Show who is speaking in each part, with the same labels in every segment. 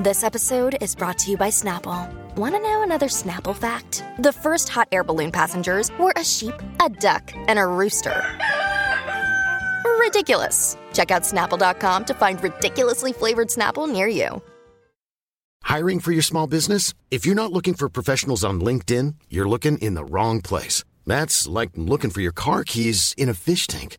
Speaker 1: This episode is brought to you by Snapple. Want to know another Snapple fact? The first hot air balloon passengers were a sheep, a duck, and a rooster. Ridiculous. Check out snapple.com to find ridiculously flavored Snapple near you.
Speaker 2: Hiring for your small business? If you're not looking for professionals on LinkedIn, you're looking in the wrong place. That's like looking for your car keys in a fish tank.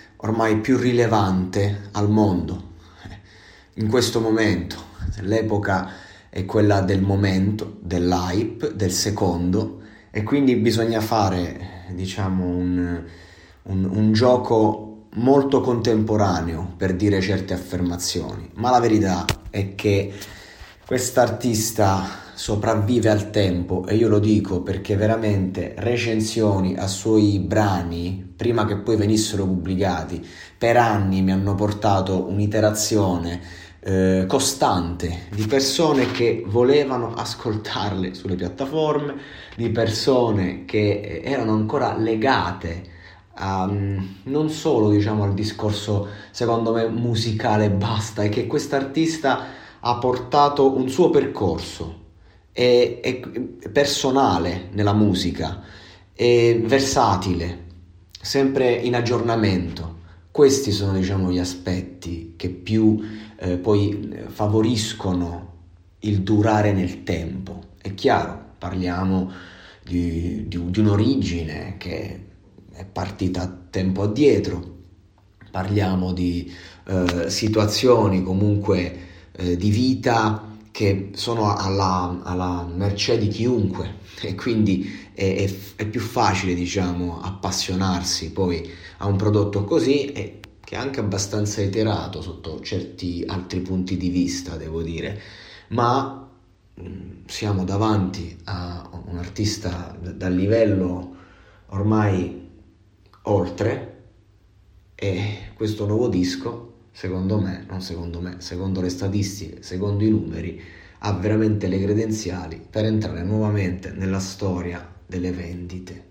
Speaker 3: ormai più rilevante al mondo in questo momento. L'epoca è quella del momento, dell'hype, del secondo e quindi bisogna fare diciamo un, un, un gioco molto contemporaneo per dire certe affermazioni, ma la verità è che quest'artista sopravvive al tempo e io lo dico perché veramente recensioni a suoi brani prima che poi venissero pubblicati per anni mi hanno portato un'iterazione eh, costante di persone che volevano ascoltarle sulle piattaforme, di persone che erano ancora legate a, non solo diciamo al discorso secondo me musicale basta, è che quest'artista ha portato un suo percorso è, è personale nella musica, è versatile, sempre in aggiornamento. Questi sono diciamo, gli aspetti che più eh, poi favoriscono il durare nel tempo. È chiaro, parliamo di, di, di un'origine che è partita tempo addietro, parliamo di eh, situazioni comunque eh, di vita che sono alla, alla mercé di chiunque e quindi è, è, è, più facile diciamo appassionarsi poi a un prodotto così e che è anche abbastanza iterato sotto certi altri punti di vista devo dire. Ma mm, siamo davanti a un artista dal livello ormai oltre e questo nuovo disco secondo me, non secondo me, secondo le statistiche, secondo i numeri, ha veramente le credenziali per entrare nuovamente nella storia delle vendite